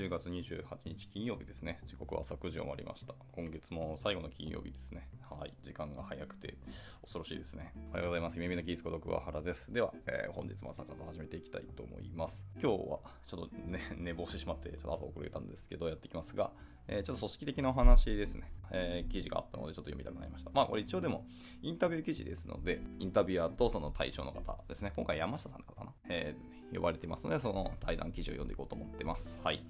10月28日金曜日ですね。時刻は朝9時を回りました。今月も最後の金曜日ですね。はい。時間が早くて恐ろしいですね。おはようございます。耳のキースこと桑原です。では、えー、本日も朝活を始めていきたいと思います。今日はちょっとね、寝坊してしまって、ちょっと朝遅れたんですけど、やっていきますが、えー、ちょっと組織的なお話ですね。えー、記事があったので、ちょっと読みたくなりました。まあ、これ一応でも、インタビュー記事ですので、インタビュアーとその対象の方ですね。今回山下さんの方かな？えー、呼ばれていますので、その対談記事を読んでいこうと思ってます。はい。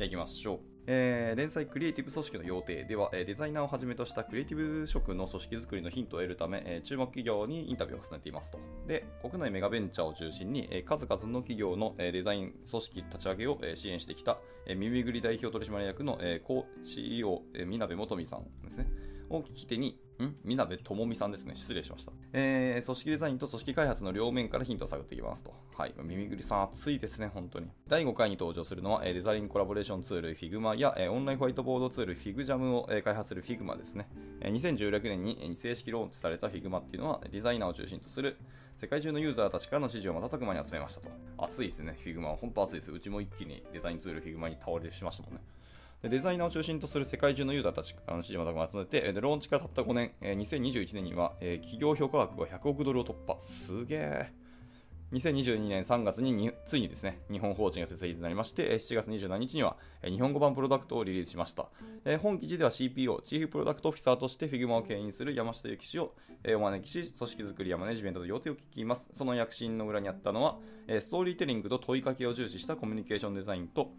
じゃあ行きましょう。えー、連載クリエイティブ組織の要定では、デザイナーをはじめとしたクリエイティブ職の組織づくりのヒントを得るため、え注目企業にインタビューを重ねていますと。で、国内メガベンチャーを中心に、え数々の企業の、えデザイン組織立ち上げを、え支援してきた、え耳ぐり代表取締役の、え co-CEO、えみなべ元美さんですね。を聞き手に、ん？みなべともみさんですね。失礼しました。えー、組織デザインと組織開発の両面からヒントを探っていきますと。はい。耳ぐりさん熱いですね、本当に。第5回に登場するのは、デザインコラボレーションツール Figma や、オンラインホワイトボードツール FigJam を開発する Figma ですね。2016年に正式ローンチされた Figma っていうのは、デザイナーを中心とする世界中のユーザーたちからの支持を瞬く間に集めましたと。熱いですね、Figma は。本当熱いです。うちも一気にデザインツール Figma に倒れてしましたもんね。デザイナーを中心とする世界中のユーザーたちからの支持を集めて、でローンチからたった5年、2021年には企業評価額は100億ドルを突破。すげえ。2022年3月についにですね、日本法人が設立になりまして、7月27日には日本語版プロダクトをリリースしました。本記事では CPO、チーフプロダクトオフィサーとして Figma を牽引する山下幸氏をお招きし、組織づくりやマネジメントの要点を聞きます。その躍進の裏にあったのは、ストーリーテリングと問いかけを重視したコミュニケーションデザインと、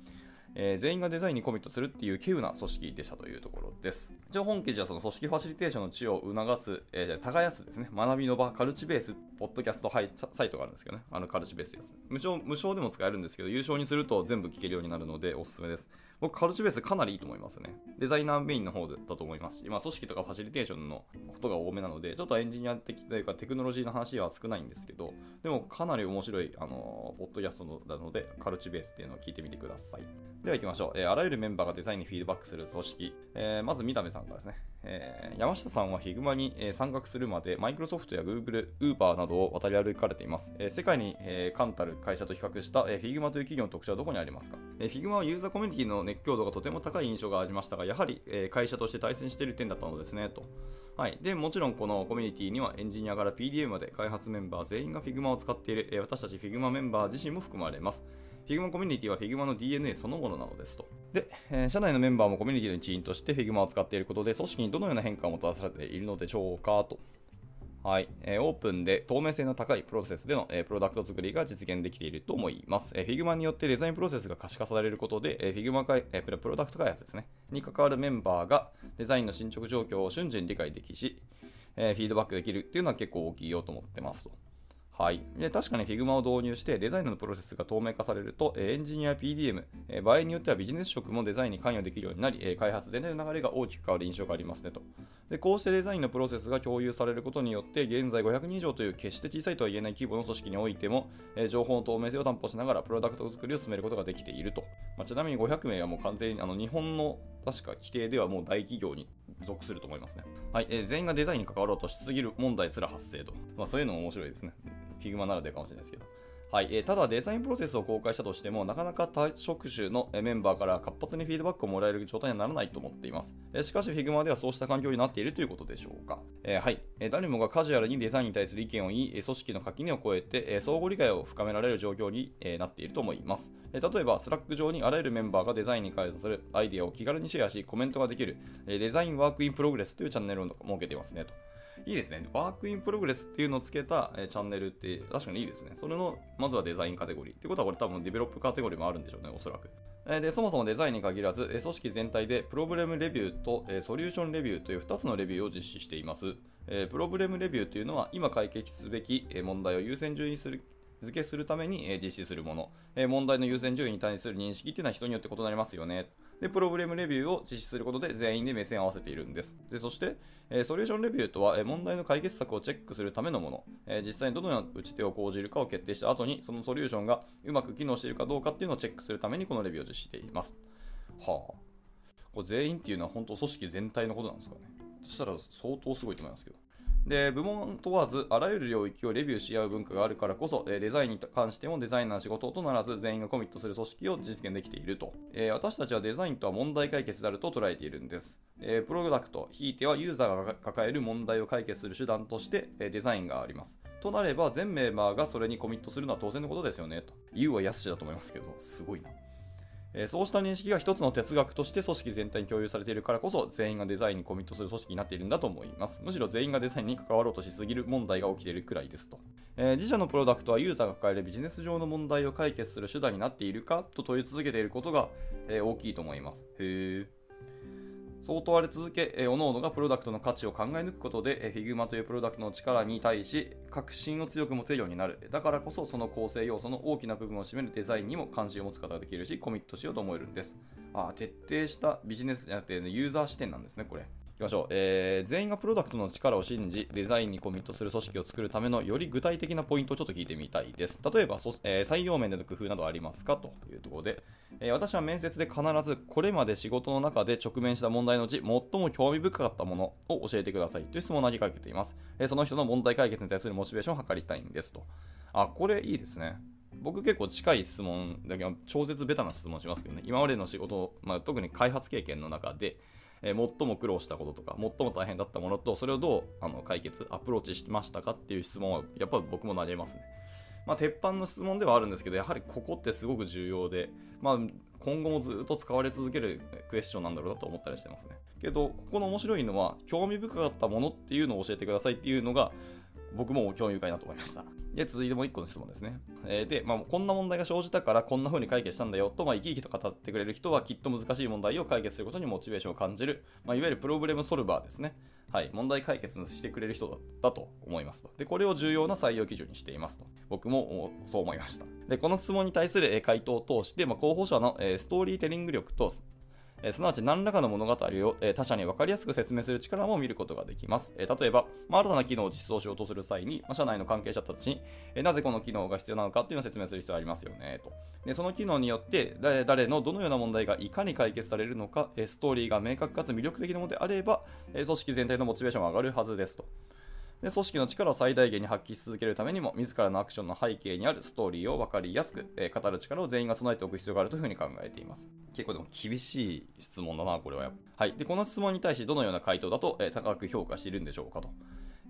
えー、全員がデザインにコミットするっていう稀有な組織でしたというところです。一応本記事はその組織ファシリテーションの地を促す、えー、耕すですね、学びの場、カルチベース、ポッドキャストサイトがあるんですけどね、あのカルチベースです、無償。無償でも使えるんですけど、優勝にすると全部聞けるようになるのでおすすめです。僕、カルチベースかなりいいと思いますね。デザイナーメインの方だと思いますし、まあ、組織とかファシリテーションのことが多めなので、ちょっとエンジニア的というかテクノロジーの話は少ないんですけど、でもかなり面白い、あのポッドキャストなので、カルチベースっていうのを聞いてみてください。では行きましょう。えー、あらゆるメンバーがデザインにフィードバックする組織。えー、まず、三為さんからですね。えー、山下さんは Figma に、えー、参画するまで、マイクロソフトや Google、Uber などを渡り歩かれています。えー、世界に、えー、冠たる会社と比較した、えー、Figma という企業の特徴はどこにありますか、えー、?Figma はユーザーコミュニティの熱狂度がとても高い印象がありましたが、やはり、え、会社として対戦している点だったのですね、と。はい。で、もちろんこのコミュニティにはエンジニアから PDM まで開発メンバー全員が Figma を使っている、え、私たち Figma メンバー自身も含まれます。Figma コミュニティは Figma の DNA そのものなのですと。で、えー、社内のメンバーもコミュニティの一員として Figma を使っていることで、組織にどのような変化をもたらされているのでしょうかと。はい、えー、オープンで透明性の高いプロセスでの、えー、プロダクト作りが実現できていると思います。えー、Figma によってデザインプロセスが可視化されることで、えー、Figma か、えー、プロダクト開発ですね、に関わるメンバーがデザインの進捗状況を瞬時に理解できし、えー、フィードバックできるっていうのは結構大きいよと思ってますと。はい、で確かに Figma を導入してデザインのプロセスが透明化されるとエンジニア PDM、場合によってはビジネス職もデザインに関与できるようになり開発全体の流れが大きく変わる印象がありますねとでこうしてデザインのプロセスが共有されることによって現在500人以上という決して小さいとは言えない規模の組織においても情報の透明性を担保しながらプロダクト作りを進めることができていると、まあ、ちなみに500名はもう完全にあの日本の確か規定ではもう大企業に属すると思いますね。はい、え、全員がデザインに関わろうとしすぎる問題すら発生と。まあそういうのも面白いですね。Figma ならではかもしれないですけど。はいえー、ただ、デザインプロセスを公開したとしても、なかなか多職種のメンバーから活発にフィードバックをもらえる状態にはならないと思っています。えー、しかし、Figma ではそうした環境になっているということでしょうか。えー、はい、え誰もがカジュアルにデザインに対する意見を言い、組織の垣根を越えて、え相互理解を深められる状況に、えなっていると思います。え例えば、 Slack 上にあらゆるメンバーがデザインに関するアイデアを気軽にシェアし、コメントができる、え design work in progress というチャンネルを設けていますねと。いいですね。 work in progress っていうのをつけた、えチャンネルって確かにいいですね。それの、まずはデザインカテゴリー。ってことはこれ多分 develop カテゴリーもあるんでしょうね、おそらく。えで、そもそもデザインに限らず、え組織全体で problem review と、え solution review という2つのレビューを実施しています。え problem review というのは今解決すべき問題を優先順位する付けするためにえ実施するもの、え問題の優先順位に対する認識っていうのは人によって異なりますよね。で、プロブレムレビューを実施することで全員で目線を合わせているんです。で、そして、えソリューションレビューとは、え問題の解決策をチェックするためのもの、え実際にどのような打ち手を講じるかを決定した後に、そのソリューションがうまく機能しているかどうかっていうのをチェックするためにこのレビューを実施しています。はあ。これ全員っていうのは本当組織全体のことなんですかね。そしたら相当すごいと思いますけど。で部門問わずあらゆる領域をレビューし合う文化があるからこそ、えデザインに関してもデザイナー仕事とならず全員がコミットする組織を実現できていると、え私たちはデザインとは問題解決であると捉えているんです、えプロダクトひいてはユーザーが抱える問題を解決する手段として、えデザインがあります。となれば全メンバーがそれにコミットするのは当然のことですよね。と。言うは安しだと思いますけどすごいな。えそうした認識が一つの哲学として組織全体に共有されているからこそ全員がデザインにコミットする組織になっているんだと思います。むしろ全員がデザインに関わろうとしすぎる問題が起きているくらいですと、えー、自社のプロダクトはユーザーが抱えるビジネス上の問題を解決する手段になっているかと問い続けていることが、えー、大きいと思います。へえそう問われ続け、えー、各々がプロダクトの価値を考え抜くことで、えー、Figma というプロダクトの力に対し、確信を強く持てるようになる。だからこそ、その構成要素の大きな部分を占めるデザインにも関心を持つことができるし、コミットしようと思えるんです。あ徹底したビジネスじゃなくて、ね、ユーザー視点なんですね、これ。きましょう、えー、全員がプロダクトの力を信じ、デザインにコミットする組織を作るためのより具体的なポイントをちょっと聞いてみたいです。例えば、えー、採用面での工夫などありますか？というところで、えー、私は面接で必ずこれまで仕事の中で直面した問題のうち最も興味深かったものを教えてくださいという質問を投げかけています。えその人の問題解決に対するモチベーションを図りたいんですと。あ、これいいですね。僕結構近い質問だけど超絶ベタな質問しますけどね今までの仕事、まあ、特に開発経験の中で、えー、最も苦労したこととか、最も大変だったものと、それをどうあの解決、アプローチしましたかっていう質問は、やっぱ僕も投げますね。まあ、鉄板の質問ではあるんですけど、やはりここってすごく重要で、まあ、今後もずっと使われ続けるクエスチョンなんだろうなと思ったりしてますね。けど、ここの面白いのは、興味深かったものっていうのを教えてくださいっていうのが、僕も興味深いなと思いました。で、続いてもう1個の質問ですね。えー、で、まあ、こんな問題が生じたからこんな風に解決したんだよと、まあ、生き生きと語ってくれる人はきっと難しい問題を解決することにモチベーションを感じる、まあ、いわゆるプロブレムソルバーですね。はい、問題解決してくれる人だったと思いますと。で、これを重要な採用基準にしていますと。僕もそう思いました。で、この質問に対する回答を通して、まあ、候補者のストーリーテリング力とえすなわち何らかの物語を、え他者に分かりやすく説明する力も見ることができます。え例えば、まあ、新たな機能を実装しようとする際に、まあ、社内の関係者たちに、えなぜこの機能が必要なのかっていうのを説明する必要がありますよねと。でその機能によって誰、誰のどのような問題がいかに解決されるのか、えストーリーが明確かつ魅力的なものであれば、え組織全体のモチベーションが上がるはずですと。で組織の力を最大限に発揮し続けるためにも自らのアクションの背景にあるストーリーを分かりやすく、えー、語る力を全員が備えておく必要があるというふうに考えています。結構でも厳しい質問だなこれははい。でこの質問に対しどのような回答だと、えー、高く評価しているんでしょうかと。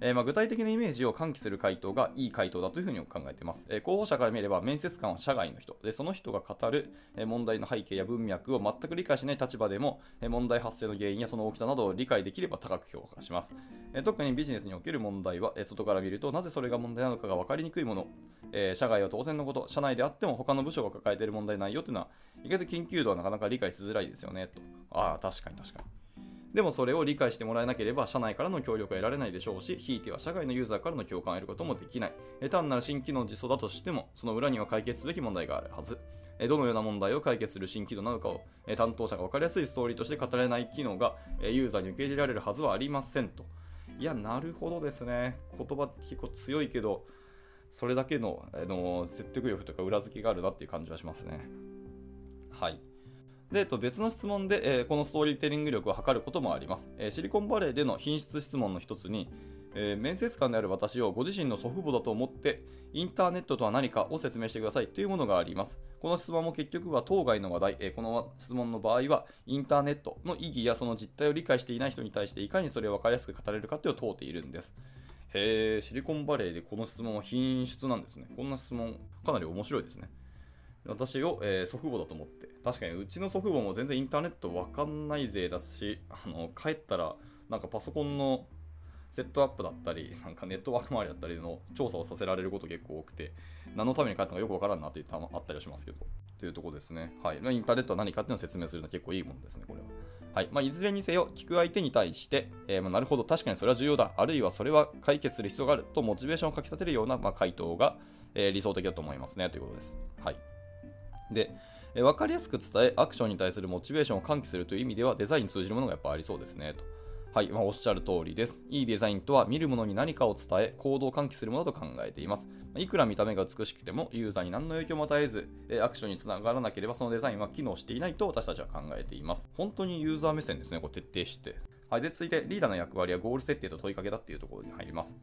えー、ま、具体的なイメージを喚起する回答がいい回答だというふうに考えています。えー、候補者から見れば面接官は社外の人で、その人が語る、問題の背景や文脈を全く理解しない立場でも、問題発生の原因やその大きさなどを理解できれば高く評価します。え特にビジネスにおける問題は、外から見るとなぜそれが問題なのかが分かりにくいもの、え社外は当然のこと、社内であっても他の部署が抱えている問題内容というのは、意外と緊急度はなかなか理解しづらいですよね、と。ああ、確かに確かに。でもそれを理解してもらえなければ社内からの協力は得られないでしょうし、ひいては社外のユーザーからの共感を得ることもできない。え単なる新機能実装だとしても、その裏には解決すべき問題があるはず。えどのような問題を解決する新機能なのかをえ担当者が分かりやすいストーリーとして語れない機能がえユーザーに受け入れられるはずはありませんと。いや、なるほどですね。言葉結構強いけど、それだけのあの説得力とか裏付けがあるなっていう感じはしますね。はい。で、と、別の質問で、えー、このストーリーテリング力を測ることもあります。え、シリコンバレーでの品質質問の一つに、え、面接官である私をご自身の祖父母だと思って、インターネットとは何かを説明してくださいというものがあります。この質問も結局は当該の話題、え、この質問の場合は、インターネットの意義やその実態を理解していない人に対していかにそれを分かりやすく語れるかというのを問うているんです。へえ、シリコンバレーでこの質問は品質なんですね。こんな質問、かなり面白いですね。私を、えー、祖父母だと思って、確かにうちの祖父母も全然インターネットわかんないぜだし、あの帰ったらなんかパソコンのセットアップだったり、なんかネットワーク周りだったりの調査をさせられること結構多くて、何のために帰ったのかよくわからんなっていうたあったりしますけど、というところですね。はい。インターネットは何かっていうのを説明するのは結構いいものですね、これは。はい。まあ、いずれにせよ、聞く相手に対して、えー、まあ、なるほど、確かにそれは重要だ、あるいはそれは解決する必要があると、モチベーションをかき立てるような、まあ、回答が、えー、理想的だと思いますね、ということです。はい。で、え分かりやすく伝え、アクションに対するモチベーションを喚起するという意味では、デザインに通じるものがやっぱありそうですね、と。はい、まあ、おっしゃる通りです。いいデザインとは、見るものに何かを伝え、行動を喚起するものだと考えています。いくら見た目が美しくても、ユーザーに何の影響も与えず、アクションにつながらなければ、そのデザインは機能していないと私たちは考えています。本当にユーザー目線ですね、これ徹底して。はい、で続いて、リーダーの役割はゴール設定と問いかけだっていうところに入ります。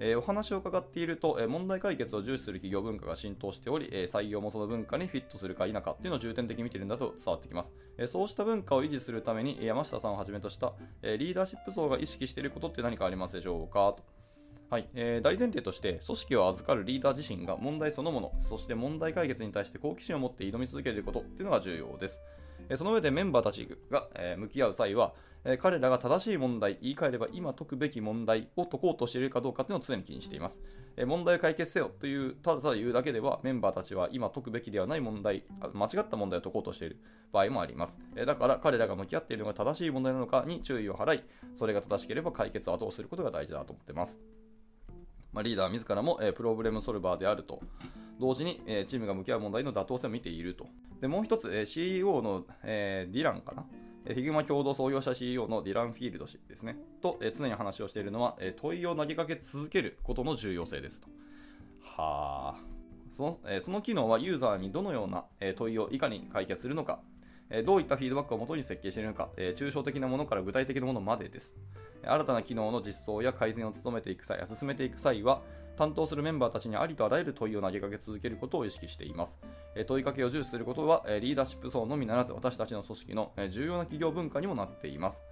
えー、お話を伺っていると、えー、問題解決を重視する企業文化が浸透しており、えー、採用もその文化にフィットするか否かっていうのを重点的に見てるんだと伝わってきます。えそうした文化を維持するために、山下さんをはじめとした、えリーダーシップ層が意識していることって何かありますでしょうか？と。はいえー、大前提として、組織を預かるリーダー自身が問題そのもの、そして問題解決に対して好奇心を持って挑み続けることっていうのが重要です。その上でメンバーたちが向き合う際は、彼らが正しい問題、言い換えれば今解くべき問題を解こうとしているかどうかというのを常に気にしています。問題を解決せよという、ただただ言うだけでは、メンバーたちは今解くべきではない問題、間違った問題を解こうとしている場合もあります。だから彼らが向き合っているのが正しい問題なのかに注意を払い、それが正しければ解決を後押しすることが大事だと思っています。まあ、リーダー自らも、えプロブレムソルバーであると。同時に、えチームが向き合う問題の妥当性を見ていると。で、もう一つ、え CEO の、えディランかな？ Figma 共同創業者 CEO のディラン・フィールド氏ですね。と、え常に話をしているのは、え問いを投げかけ続けることの重要性ですと。はあ。その,、えその機能はユーザーにどのような、え問いをいかに解決するのか、えどういったフィードバックをもとに設計しているのか、え抽象的なものから具体的なものまでです。新たな機能の実装や改善を努めていく際、進めていく際は、担当するメンバーたちにありとあらゆる問いを投げかけ続けることを意識しています。問いかけを重視することは、リーダーシップ層のみならず、私たちの組織の重要な企業文化にもなっています。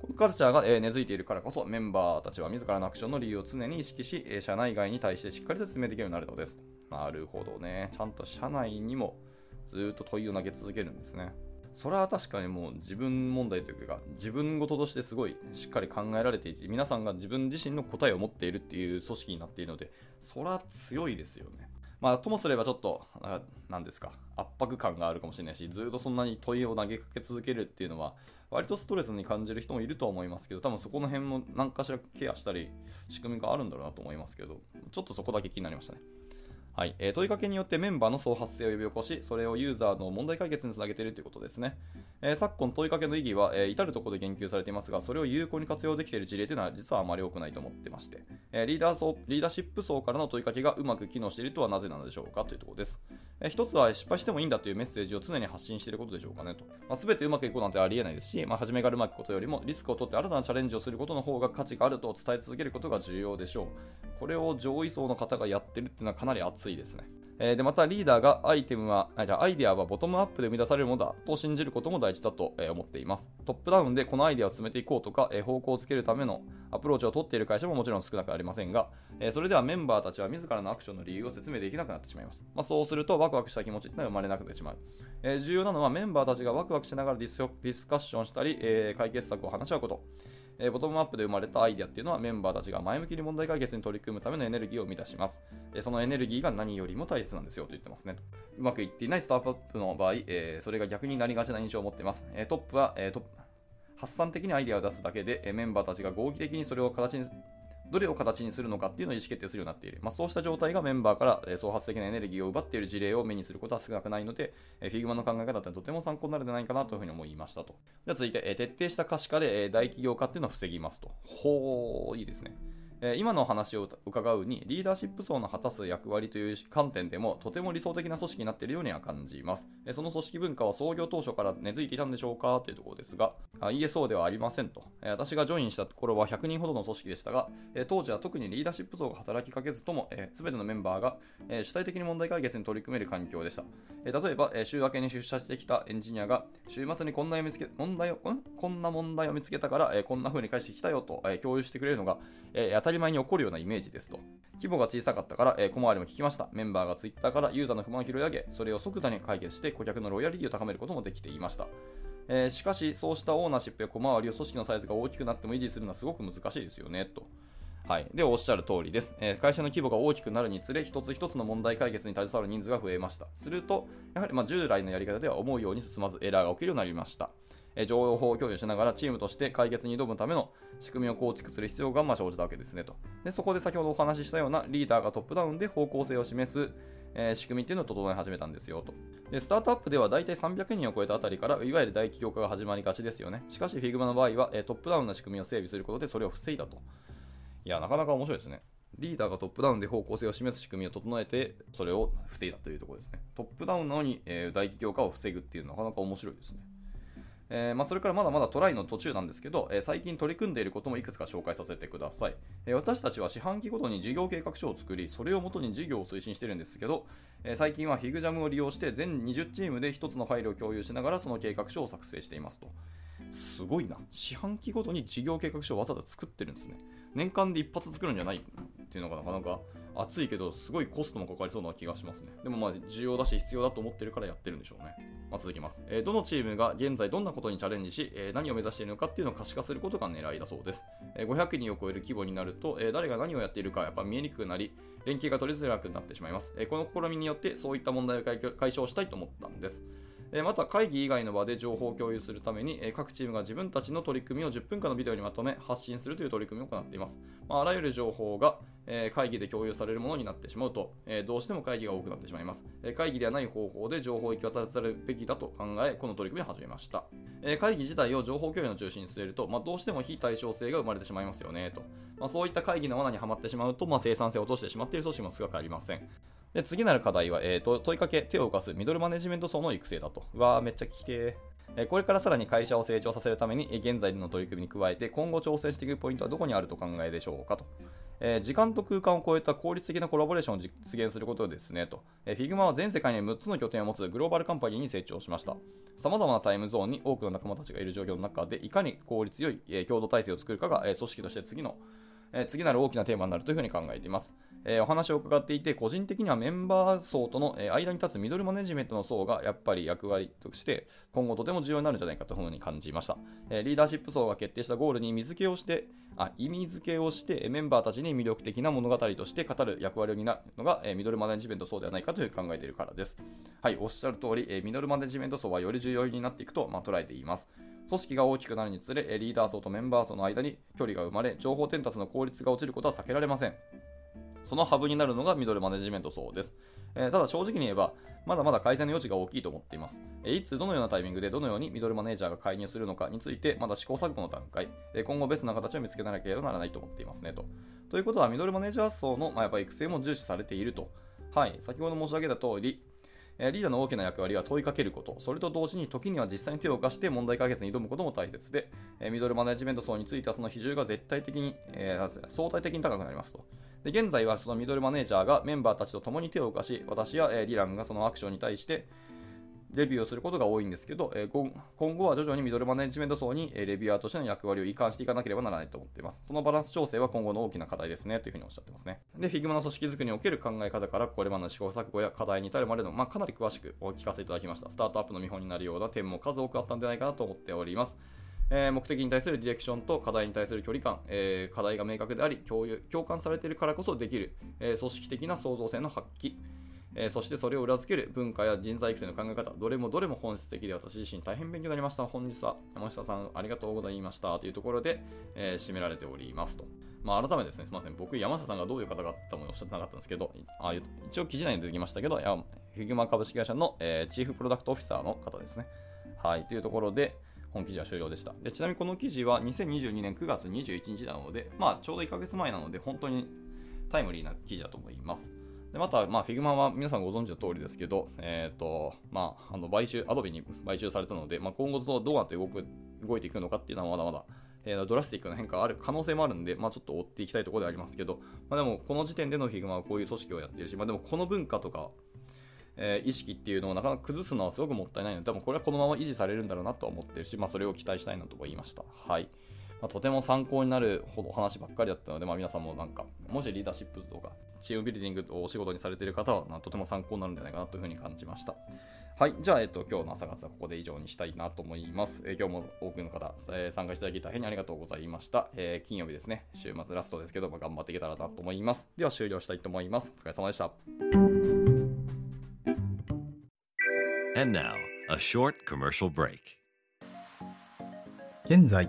このカルチャーが根付いているからこそ、メンバーたちは自らのアクションの理由を常に意識し、社内外に対してしっかり説明できるようになるのです。なるほどね。ちゃんと社内にもずっと問いを投げ続けるんですね。それは確かにもう自分問題というか、自分事としてすごいしっかり考えられていて、皆さんが自分自身の答えを持っているっていう組織になっているので、それは強いですよね。まあ、ともすればちょっと、何ですか、圧迫感があるかもしれないし、ずっとそんなに問いを投げかけ続けるっていうのは、割とストレスに感じる人もいるとは思いますけど、多分そこの辺も何かしらケアしたり、仕組みがあるんだろうなと思いますけど、ちょっとそこだけ気になりましたね。はいえー、問いかけによってメンバーの創発性を呼び起こし、それをユーザーの問題解決につなげているということですね。えー、昨今、問いかけの意義は、えー、至るところで言及されていますが、それを有効に活用できている事例というのは実はあまり多くないと思ってまして、えリーダー層リーダーシップ層からの問いかけがうまく機能しているとはなぜなのでしょうかというところです。え一つは失敗してもいいんだというメッセージを常に発信していることでしょうかねと。まあ、全てうまくいくことなんてありえないですし、まあ、初めからうまくいくことよりもリスクを取って新たなチャレンジをすることの方が価値があると伝え続けることが重要でしょう。これを上位層の方がやってるっていうのはかなり熱いですね。えー、でまたリーダーがアイテムは、あじゃアイデアはボトムアップで生み出されるものだと信じることも大事だと、思っています。トップダウンでこのアイデアを進めていこうとか、え方向をつけるためのアプローチを取っている会社ももちろん少なくありませんが、えそれではメンバーたちは自らのアクションの理由を説明できなくなってしまいます。まあ、そうするとワクワクした気持ちってのは生まれなくなってしまう。え重要なのはメンバーたちがワクワクしながらディスディスカッションしたり、え解決策を話し合うこと。えボトムアップで生まれたアイデアっていうのはメンバーたちが前向きに問題解決に取り組むためのエネルギーを生み出します。えそのエネルギーが何よりも大切なんですよと言ってますね。うまくいっていないスタートアップの場合、えそれが逆になりがちな印象を持っています。えトップは、えト発散的にアイデアを出すだけで、えメンバーたちが合議的にそれを形にどれを形にするのかっていうのを意思決定するようになっている。まあ、そうした状態がメンバーから創発的なエネルギーを奪っている事例を目にすることは少なくないので、Figma の考え方ってとても参考になるんじゃないかなというふうに思いましたと。では続いて、徹底した可視化で大企業化っていうのを防ぎますと。ほー、いいですね。え今の話を伺うに、リーダーシップ層の果たす役割という観点でも、とても理想的な組織になっているようには感じます。えその組織文化は創業当初から根付いていたんでしょうかというところですが、あいえそうではありませんと。え私がジョインした頃は100人ほどの組織でしたが、え当時は特にリーダーシップ層が働きかけずとも、す、べ、てのメンバーが、え主体的に問題解決に取り組める環境でした。え例えば、え週明けに出社してきたエンジニアが、週末にこんな見つけ問題をん？こんな問題を見つけたから、えこんな風に返してきたよと、え共有してくれるのが、え当たり前に起こるようなイメージですと。規模が小さかったから、えー、小回りも聞きました。メンバーが Twitter からユーザーの不満を拾い上げ、それを即座に解決して顧客のロイヤリティを高めることもできていました。えー、しかし、そうしたオーナーシップや小回りを組織のサイズが大きくなっても維持するのはすごく難しいですよね、と。はい。で、おっしゃる通りです。えー、会社の規模が大きくなるにつれ、一つ一つの問題解決に携わる人数が増えました。すると、やはりま従来のやり方では思うように進まずエラーが起きるようになりました。情報共有しながらチームとして解決に挑むための仕組みを構築する必要がま生じたわけですねとで。そこで先ほどお話ししたようなリーダーがトップダウンで方向性を示す、えー、仕組みっていうのを整え始めたんですよとで。スタートアップでは大体300人を超えたあたりからいわゆる大企業化が始まりがちですよね。しかし Figma の場合は、え、トップダウンな仕組みを整備することでそれを防いだと。いや、なかなか面白いですね。リーダーがトップダウンで方向性を示す仕組みを整えて、それを防いだというところですね。トップダウンなのに、えー、大企業化を防ぐっていうのはなかなか面白いですね。えー、まあ、それからまだまだトライの途中なんですけど、えー、最近取り組んでいることもいくつか紹介させてください、えー、私たちは四半期ごとに事業計画書を作り、それをもとに事業を推進してるんですけど、え最近は FigJam を利用して全20チームで1つのファイルを共有しながらその計画書を作成していますと。すごいな。四半期ごとに事業計画書をわざわざ作ってるんですね。年間で一発作るんじゃないっていうのがなかなか熱いけど、すごいコストもかかりそうな気がしますね。でもまあ、重要だし必要だと思ってるからやってるんでしょうね。まあ、続きます、えー、どのチームが現在どんなことにチャレンジし、えー、何を目指しているのかっていうのを可視化することが狙いだそうです。えー、500人を超える規模になると、え誰が何をやっているかやっぱ見えにくくなり、連携が取りづらくなってしまいます。えこの試みによってそういった問題を解消したいと思ったんです。また会議以外の場で情報を共有するために各チームが自分たちの取り組みを10分間のビデオにまとめ発信するという取り組みを行っています。まあ、らゆる情報が会議で共有されるものになってしまうとどうしても会議が多くなってしまいます。会議ではない方法で情報を行き渡されるべきだと考え、この取り組みを始めました。会議自体を情報共有の中心に据えると、まあ、どうしても非対称性が生まれてしまいますよねと。まあ、そういった会議の罠にはまってしまうと、まあ、生産性を落としてしまっている組織も少なくありません。で次なる課題は、えーと、問いかけ、手を動かすミドルマネジメント層の育成だと。うわー、めっちゃ聞きてー。これからさらに会社を成長させるために、現在の取り組みに加えて、今後挑戦していくポイントはどこにあると考えでしょうかと。えー、時間と空間を超えた効率的なコラボレーションを実現することですねと。えー、Figma は全世界に6つの拠点を持つグローバルカンパニーに成長しました。さまざまなタイムゾーンに多くの仲間たちがいる状況の中で、いかに効率よい、えー、共同体制を作るかが、え、組織として次の、え、次なる大きなテーマになるというふうに考えています。え、お話を伺っていて、個人的にはメンバー層との、え間に立つミドルマネジメントの層がやっぱり役割として、今後とても重要になるんじゃないかというふうに感じました。えリーダーシップ層が決定したゴールに水付けをして、あ意味付けをして、メンバーたちに魅力的な物語として語る役割を担うのが、えミドルマネジメント層ではないかという考えているからです。はい、おっしゃる通り、えミドルマネジメント層はより重要になっていくと、まあ、捉えています。組織が大きくなるにつれ、リーダー層とメンバー層の間に距離が生まれ、情報伝達の効率が落ちることは避けられません。そのハブになるのがミドルマネジメント層です。えー、ただ正直に言えば、まだまだ改善の余地が大きいと思っています。え、いつ、どのようなタイミングでどのようにミドルマネージャーが介入するのかについて、まだ試行錯誤の段階、え、今後ベストな形を見つけなければならないと思っていますねと。ということは、ミドルマネージャー層の、まあ、やっぱ育成も重視されていると。はい、先ほど申し上げた通り、リーダーの大きな役割は問いかけること、それと同時に時には実際に手を貸して問題解決に挑むことも大切で、ミドルマネジメント層についてはその比重が絶対的に、え、相対的に高くなりますと。で現在はそのミドルマネージャーがメンバーたちと共に手を貸し、私や、えー、ディランがそのアクションに対してレビューをすることが多いんですけど、えー、今後は徐々にミドルマネジメント層に、え、レビュアーとしての役割を移管していかなければならないと思っています。そのバランス調整は今後の大きな課題ですねというふうにおっしゃってますね。で、Figma の組織づくりにおける考え方からこれまでの試行錯誤や課題に至るまでの、まあ、かなり詳しくお聞かせいただきました。スタートアップの見本になるような点も数多くあったんじゃないかなと思っております。えー、目的に対するディレクションと課題に対する距離感、えー、課題が明確であり共有、共感されているからこそできる、え、組織的な創造性の発揮、えそしてそれを裏付ける文化や人材育成の考え方、どれもどれも本質的で私自身大変勉強になりました。本日は山下さんありがとうございましたというところで、え締められておりますと。まあ、改めてですね、すみません。僕、山下さんがどういう方かってもおっしゃってなかったんですけど、あ一応記事内に出てきましたけど、 Figma 株式会社の、え chief product officer の方ですね。はい、というところで、本記事は終了でしたで。ちなみにこの記事は2022年9月21日なので、まあ、ちょうど1ヶ月前なので、本当にタイムリーな記事だと思います。でまた、まあ、 Figma は皆さんご存知の通りですけど、えっ、ー、と、まあ、あの買収、アドビに買収されたので、まあ、今後どうなって動く動いていくのかっていうのはまだまだ、えー、ドラスティックな変化がある可能性もあるんで、まあ、ちょっと追っていきたいところでありますけど、まあ、でも、この時点での Figma はこういう組織をやっているし、まあ、でもこの文化とか、えー、意識っていうのをなかなか崩すのはすごくもったいないので、多分これはこのまま維持されるんだろうなとは思ってるし、まあ、それを期待したいなと言いました。はい。まあ、とても参考になるほど話ばっかりだったので、まあ、皆さんもなんか、もしリーダーシップとか、チームビルディングをお仕事にされている方は、まあ、とても参考になるんじゃないかなというふうに感じました。はい。じゃあ、えっと、今日の朝活はここで以上にしたいなと思います。えー、今日も多くの方、えー、参加していただき大変にありがとうございました。えー、金曜日ですね。週末ラストですけど、まあ、頑張っていけたらなと思います。では、終了したいと思います。お疲れ様でした。And now, a short commercial break. 現在、